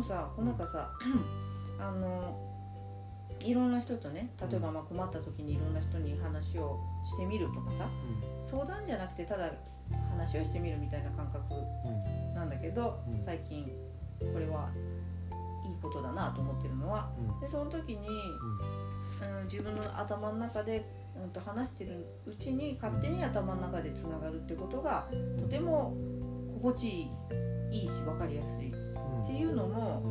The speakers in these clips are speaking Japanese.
もさこうなんかさ、あのいろんな人とね例えばまあ困った時にいろんな人に話をしてみるとかさ相談じゃなくてただ話をしてみるみたいな感覚うん。なんだけど、うん。最近これはいいことだなと思ってるのはうん。でその時に、うん、自分の頭の中で、うん、と話してるうちに勝手に頭の中でつながるってことがとても心地いいいいし分かりやすいていうのも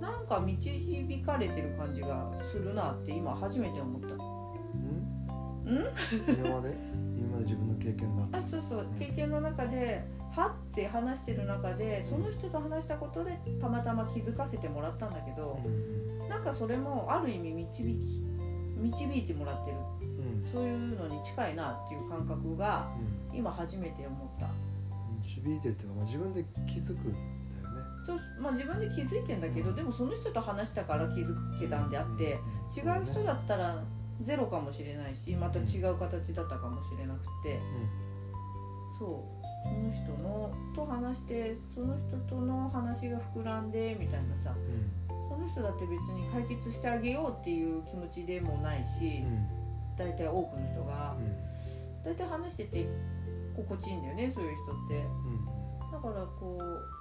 なんか導かれてる感じがするなって今初めて思った。うん？ん？今まで？今まで自分の経験だあそうそう。うん。経験の中ではって話してる中でその人と話したことでたまたま気づかせてもらったんだけどうん。なんかそれもある意味導き導いてもらってる。うん。そういうのに近いなっていう感覚がうん。今初めて思った。導いてるっていうか、まあ、自分で気づくそう、まあ、自分で気づいてんだけど、うん。でもその人と話したから気づけたんであって、違う人だったらゼロかもしれないしまた違う形だったかもしれなくて。そう。その人のと話してその人との話が膨らんでみたいなさ。うん。その人だって別に解決してあげようっていう気持ちでもないしうん。大体多くの人が。うん。大体話してて心地いいんだよねそういう人って。うん。だからこう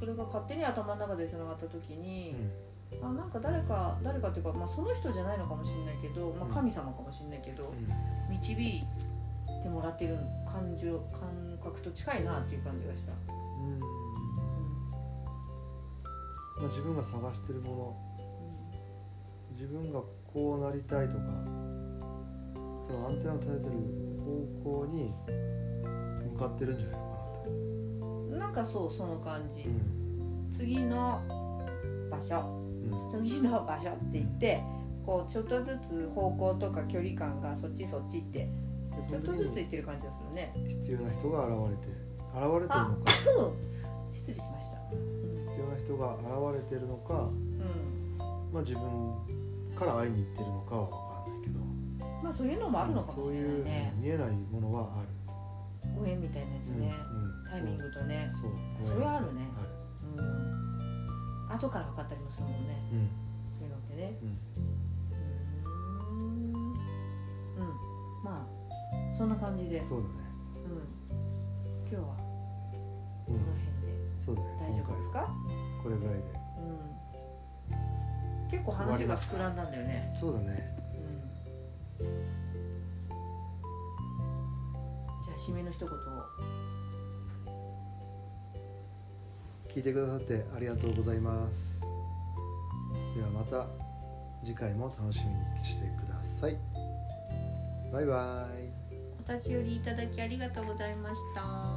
それが勝手に頭の中でつながった時に、あなんか誰か誰かっていうか、まあ、その人じゃないのかもしれないけど、まあ、うん。神様かもしれないけど、うん。導いてもらってる感情感覚と近いなっていう感じがした、うん。まあ、自分が探してるもの。自分がこうなりたいとかそのアンテナを立ててる方向に向かってるんじゃないのかななんかそうその感じ、うん。次の場所。うん。次の場所って言ってこうちょっとずつ方向とか距離感がそっちそっちってでちょっとずつ行ってる感じがするね。必要な人が現れて現れてるのか。失礼しました。必要な人が現れてるのか、うん。まあ、自分から会いに行ってるのかは分かんないけど。まあそういうのもあるのかもしれないそうねいう見えないものはある、ご縁みたいなやつね、うんうん。タイミングとね。それはあるね。うん。後から分かったりもするもんね。うん。そういうのってね。うん。まあそんな感じで、うん、そうだね。今日はこうん。の辺で。そうだね。大丈夫ですか、これぐらいで。うん、結構話が膨らんだんだよね。そうだね締めの一言を。聞いてくださってありがとうございます。ではまた次回も楽しみにしてください。バイバイ。お立ち寄りいただきありがとうございました。